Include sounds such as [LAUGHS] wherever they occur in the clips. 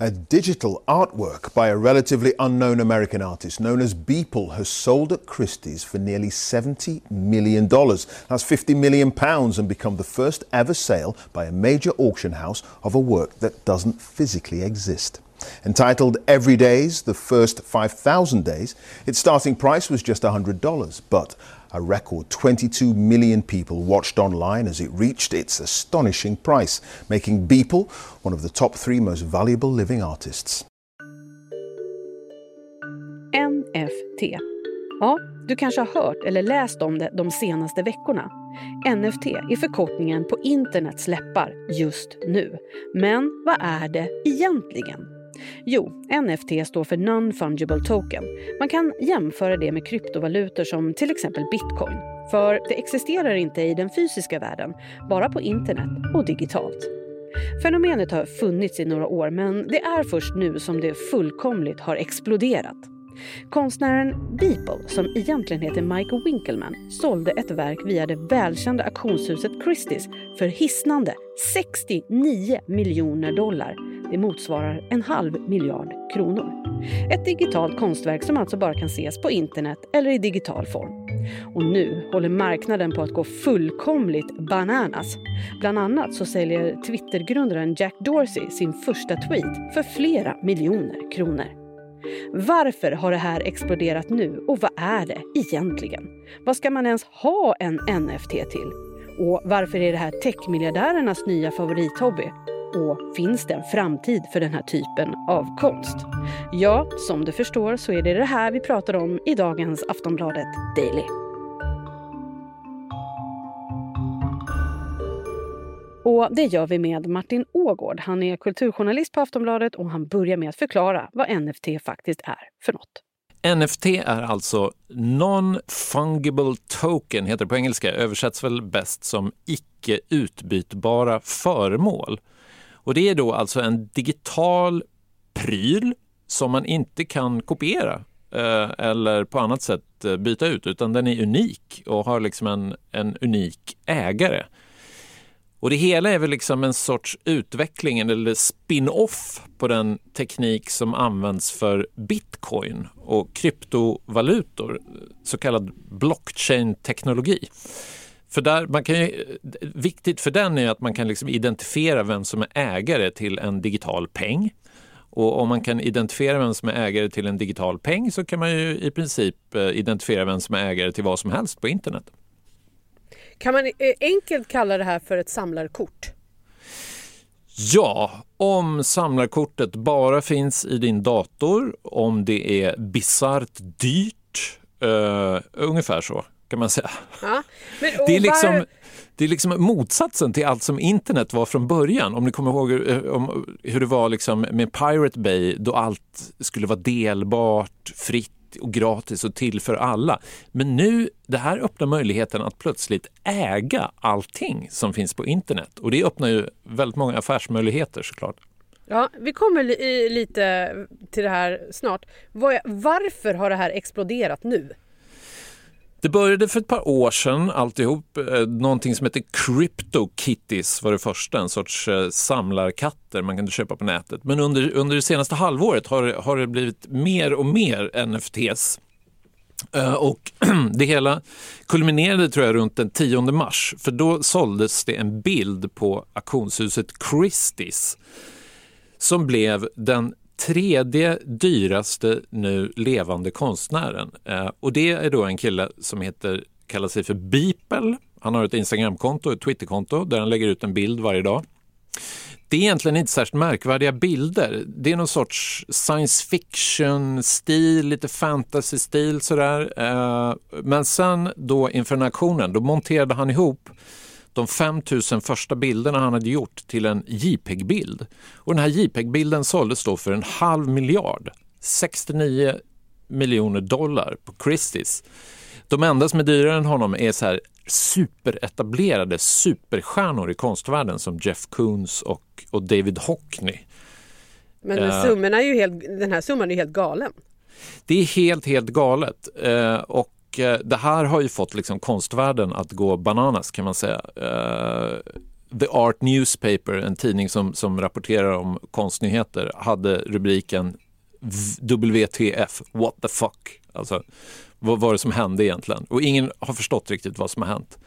A digital artwork by a relatively unknown American artist known as Beeple has sold at Christie's for nearly $70 million. That's 50 million pounds and become the first ever sale by a major auction house of a work that doesn't physically exist. Entitled Every Days, the first 5,000 days, its starting price was just $100, but a record 22 million people watched online as it reached its astonishing price, making Beeple one of the top three most valuable living artists. NFT. Ja, du kanske har hört eller läst om det de senaste veckorna. NFT är förkortningen på internets läppar just nu. Men vad är det egentligen? Jo, NFT står för Non-Fungible Token. Man kan jämföra det med kryptovalutor som till exempel bitcoin. För det existerar inte i den fysiska världen, bara på internet och digitalt. Fenomenet har funnits i några år men det är först nu som det fullkomligt har exploderat. Konstnären Beeple, som egentligen heter Mike Winkelman, sålde ett verk via det välkända auktionshuset Christie's för hisnande 69 miljoner dollar det motsvarar en halv miljard kronor. Ett digitalt konstverk som alltså bara kan ses på internet eller i digital form. Och nu håller marknaden på att gå fullkomligt bananas. Bland annat så säljer Twittergrundaren Jack Dorsey sin första tweet för flera miljoner kronor. Varför har det här exploderat nu och vad är det egentligen? Vad ska man ens ha en NFT till? Och varför är det här techmiljardärernas nya favorithobby? Och finns det en framtid för den här typen av konst? Ja, som du förstår så är det det här vi pratar om i dagens Aftonbladet Daily. Och det gör vi med Martin Ågård. Han är kulturjournalist på Aftonbladet och han börjar med att förklara vad NFT faktiskt är för något. NFT är alltså Non-Fungible Token, heter det på engelska, översätts väl bäst som icke utbytbara föremål. Och det är då alltså en digital pryl som man inte kan kopiera eh, eller på annat sätt eh, byta ut, utan den är unik och har liksom en, en unik ägare. Och det hela är väl liksom en sorts utveckling eller spin-off på den teknik som används för bitcoin och kryptovalutor, så kallad blockchain-teknologi. För där, man kan ju, viktigt för den är att man kan liksom identifiera vem som är ägare till en digital peng. Och om man kan identifiera vem som är ägare till en digital peng så kan man ju i princip eh, identifiera vem som är ägare till vad som helst på internet. Kan man eh, enkelt kalla det här för ett samlarkort? Ja, om samlarkortet bara finns i din dator, om det är bisarrt dyrt, uh, ungefär så kan man säga. Ja, det, är liksom, det är liksom motsatsen till allt som internet var från början. Om ni kommer ihåg hur, om, hur det var liksom med Pirate Bay då allt skulle vara delbart, fritt och gratis och till för alla. Men nu, det här öppnar möjligheten att plötsligt äga allting som finns på internet och det öppnar ju väldigt många affärsmöjligheter såklart. Ja, vi kommer li lite till det här snart. Varför har det här exploderat nu? Det började för ett par år sedan alltihop. Eh, någonting som heter Crypto Kitties var det första, en sorts eh, samlarkatter man kunde köpa på nätet. Men under, under det senaste halvåret har, har det blivit mer och mer NFTs. Eh, och [CLEARS THROAT] det hela kulminerade tror jag runt den 10 mars för då såldes det en bild på auktionshuset Christie's som blev den tredje dyraste nu levande konstnären. Eh, och det är då en kille som heter, kallar sig för Beeple. Han har ett Instagramkonto, ett Twitterkonto där han lägger ut en bild varje dag. Det är egentligen inte särskilt märkvärdiga bilder. Det är någon sorts science fiction-stil, lite fantasy-stil sådär. Eh, men sen då inför den här auktionen, då monterade han ihop de 5000 första bilderna han hade gjort till en JPEG-bild. Och den här JPEG-bilden såldes då för en halv miljard, 69 miljoner dollar på Christie's. De enda som är dyrare än honom är så här superetablerade superstjärnor i konstvärlden som Jeff Koons och, och David Hockney. Men uh, är ju helt, den här summan är helt galen. Det är helt, helt galet. Uh, och Eh, det här har ju fått liksom konstvärlden att gå bananas kan man säga. Eh, The Art Newspaper, en tidning som, som rapporterar om konstnyheter, hade rubriken WTF, what the fuck. Alltså, vad var det som hände egentligen? Och ingen har förstått riktigt vad som har hänt.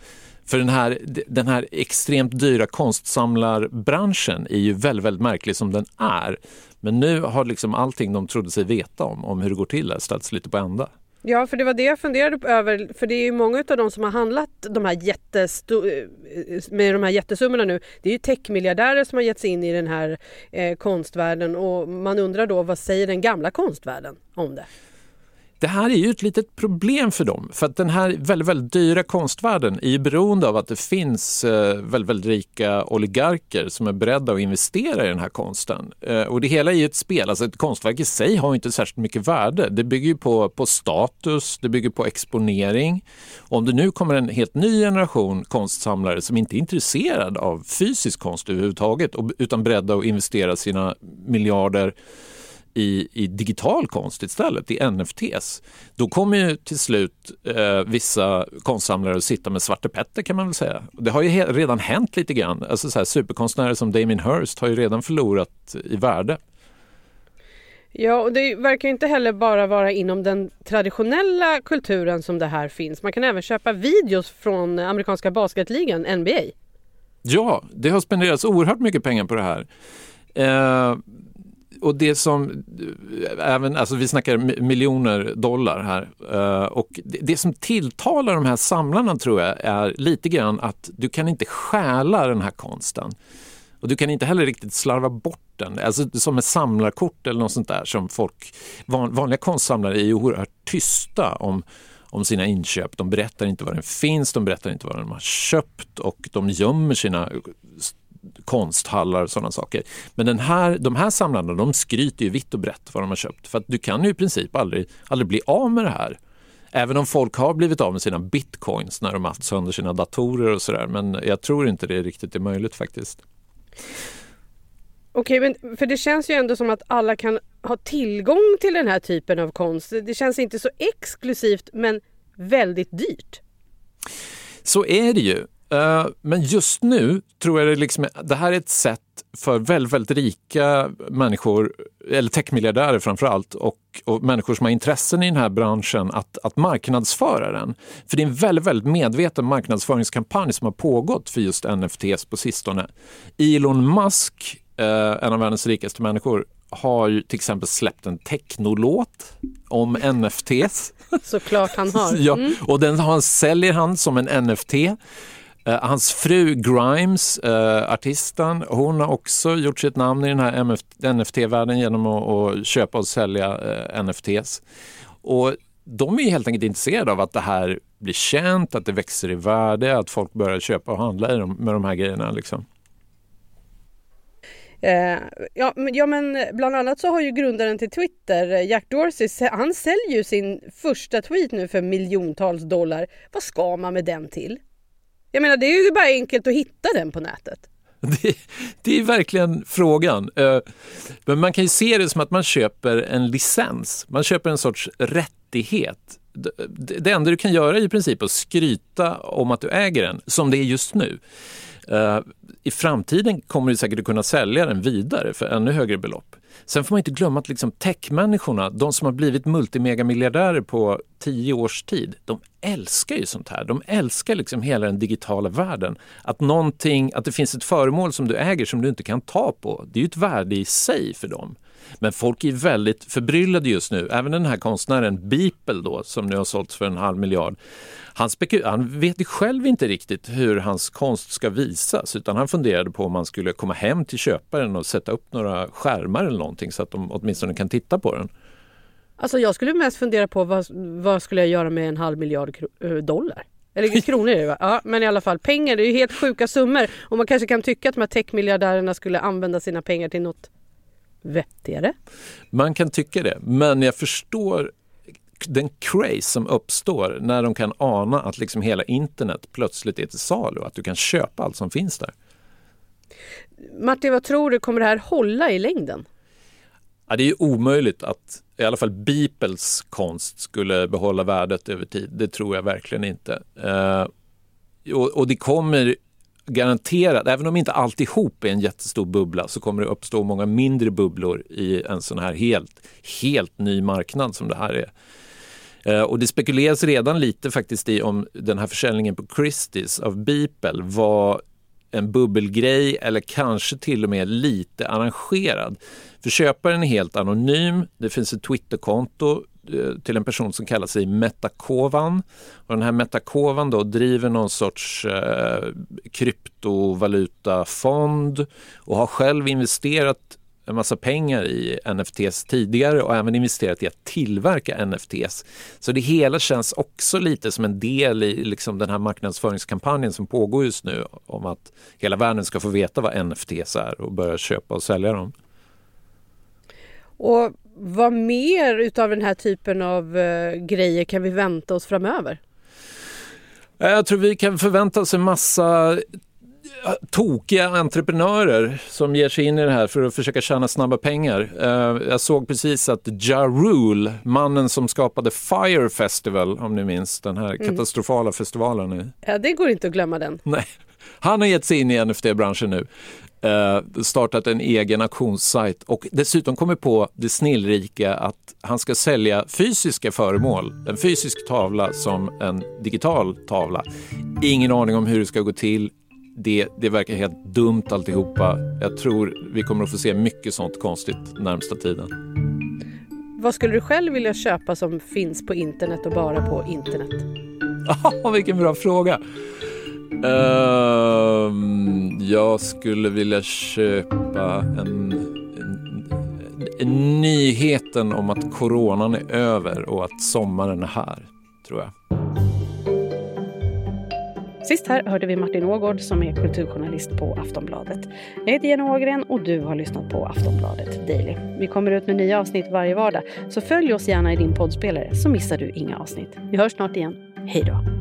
För den här, den här extremt dyra konstsamlarbranschen är ju väldigt, väldigt märklig som den är. Men nu har liksom allting de trodde sig veta om, om hur det går till, ställts lite på ända. Ja, för det var det jag funderade över. För det är ju många av de som har handlat de här eh, med de här jättesummorna nu. Det är ju techmiljardärer som har gett sig in i den här eh, konstvärlden och man undrar då vad säger den gamla konstvärlden om det? Det här är ju ett litet problem för dem, för att den här väldigt, väldigt dyra konstvärlden är ju beroende av att det finns eh, väldigt, väldigt rika oligarker som är beredda att investera i den här konsten. Eh, och det hela är ju ett spel, alltså ett konstverk i sig har inte särskilt mycket värde. Det bygger ju på, på status, det bygger på exponering. Och om det nu kommer en helt ny generation konstsamlare som inte är intresserad av fysisk konst överhuvudtaget, utan beredda att investera sina miljarder i, i digital konst istället, i NFTs, då kommer ju till slut eh, vissa konstsamlare att sitta med Svarte Petter kan man väl säga. Det har ju redan hänt lite grann. Alltså så här, superkonstnärer som Damien Hirst har ju redan förlorat i värde. Ja, och det verkar inte heller bara vara inom den traditionella kulturen som det här finns. Man kan även köpa videos från amerikanska basketligan, NBA. Ja, det har spenderats oerhört mycket pengar på det här. Eh, och det som, även, alltså vi snackar miljoner dollar här. Eh, och det, det, som tilltalar de här samlarna tror jag är lite grann att du kan inte stjäla den här konsten. Och du kan inte heller riktigt slarva bort den, alltså som ett samlarkort eller något sånt där som folk, van, vanliga konstsamlare är ju oerhört tysta om om sina inköp. De berättar inte var den finns, de berättar inte vad de har köpt och de gömmer sina konsthallar och sådana saker. Men den här, de här samlarna de skryter ju vitt och brett vad de har köpt för att du kan ju i princip aldrig, aldrig bli av med det här. Även om folk har blivit av med sina bitcoins när de haft sönder sina datorer och sådär. Men jag tror inte det riktigt är möjligt faktiskt. Okej, men för det känns ju ändå som att alla kan ha tillgång till den här typen av konst. Det känns inte så exklusivt men väldigt dyrt. Så är det ju. Eh, men just nu tror jag det, liksom, det här är ett sätt för väldigt, väldigt rika människor, eller techmiljardärer framför allt, och, och, människor som har intressen i den här branschen att, att marknadsföra den. För det är en väldigt, väldigt medveten marknadsföringskampanj som har pågått för just NFTs på sistone. Elon Musk, eh, en av världens rikaste människor, har ju till exempel släppt en technolåt om NFTs. [LAUGHS] Såklart han har. [LAUGHS] Mm. ja, och den han, säljer han som en NFT. Eh, hans fru Grimes, uh, artisten, hon har också gjort sitt namn i den här NFT-världen genom att, att, köpa och sälja eh, uh, NFTs. Och de är helt enkelt intresserade av att det här blir känt, att det växer i värde, att folk börjar köpa och handla med de här grejerna. Liksom. Eh, ja, men, ja, men bland annat så har ju grundaren till Twitter, Jack Dorsey, han säljer ju sin första tweet nu för miljontals dollar. Vad ska man med den till? Jag menar det är ju bara enkelt att hitta den på nätet. [LAUGHS] Det, det, är verkligen frågan. Eh, men man kan ju se det som att man köper en licens. Man köper en sorts rättighet. Det enda du kan göra är i princip att skryta om att du äger den, som det är just nu. Eh, I framtiden kommer du säkert att kunna sälja den vidare för ännu högre belopp. Sen får man inte glömma att liksom techmänniskorna, de som har blivit multimegamiljardärer på tio års tid, de älskar ju sånt här. De älskar liksom hela den digitala världen. Att, någonting, att det finns ett föremål som du äger som du inte kan ta på, det är ju ett värde i sig för dem. Men folk är väldigt förbryllade just nu. Även den här konstnären Beeple då, som nu har sålts för en halv miljard. Han, han vet ju själv inte riktigt hur hans konst ska visas utan han funderade på om man skulle komma hem till köparen och sätta upp några skärmar eller någonting så att de åtminstone kan titta på den. Alltså jag skulle mest fundera på vad, vad skulle jag göra med en halv miljard eh, dollar? Eller [LAUGHS] kronor är det va? Ja, men i alla fall pengar, det är ju helt sjuka summor. Och man kanske kan tycka att de här techmiljardärerna skulle använda sina pengar till något vettigare. Man kan tycka det, men jag förstår den craze som uppstår när de kan ana att liksom hela internet plötsligt är till salu, att du kan köpa allt som finns där. Martin, vad tror du, kommer det här hålla i längden? Ja, det är omöjligt att i alla fall Beeples konst skulle behålla värdet över tid. Det tror jag verkligen inte. Uh, och, och, det kommer garanterat, även om inte alltihop är en jättestor bubbla så kommer det uppstå många mindre bubblor i en sån här helt, helt ny marknad som det här är. Eh, och det spekuleras redan lite faktiskt i om den här försäljningen på Christie's av Beeple var en bubbelgrej eller kanske till och med lite arrangerad. För köparen är helt anonym. Det finns ett Twitterkonto Eh, till en person som kallar sig Metakovan. Och den här Metakovan då driver någon sorts eh, kryptovalutafond och har själv investerat en massa pengar i NFTs tidigare och även investerat i att tillverka NFTs. Så det hela känns också lite som en del i liksom den här marknadsföringskampanjen som pågår just nu om att hela världen ska få veta vad NFTs är och börja köpa och sälja dem. Och vad mer utav den här typen av uh, grejer kan vi vänta oss framöver? Jag tror vi kan förvänta oss en massa tokiga entreprenörer som ger sig in i det här för att försöka tjäna snabba pengar. Eh, jag såg precis att Ja Rule, mannen som skapade Fire Festival, om ni minns den här mm. katastrofala festivalen. Ja, det går inte att glömma den. Nej. Han har gett sig in i NFT-branschen nu. Uh, startat en egen auktionssajt och dessutom kommit på det snillrika att han ska sälja fysiska föremål. En fysisk tavla som en digital tavla. Ingen aning om hur det ska gå till, det, det verkar helt dumt alltihopa. Jag tror vi kommer att få se mycket sånt konstigt närmsta tiden. Vad skulle du själv vilja köpa som finns på internet och bara på internet? Oh, [LAUGHS] vilken bra fråga! Uh, jag skulle vilja köpa en, en, en, nyheten om att coronan är över och att sommaren är här, tror jag. Sist här hörde vi Martin Ågård som är kulturjournalist på Aftonbladet. Jag heter Jenny Ågren och du har lyssnat på Aftonbladet Daily. Vi kommer ut med nya avsnitt varje vardag, så följ oss gärna i din poddspelare så missar du inga avsnitt. Vi hörs snart igen. Hej då!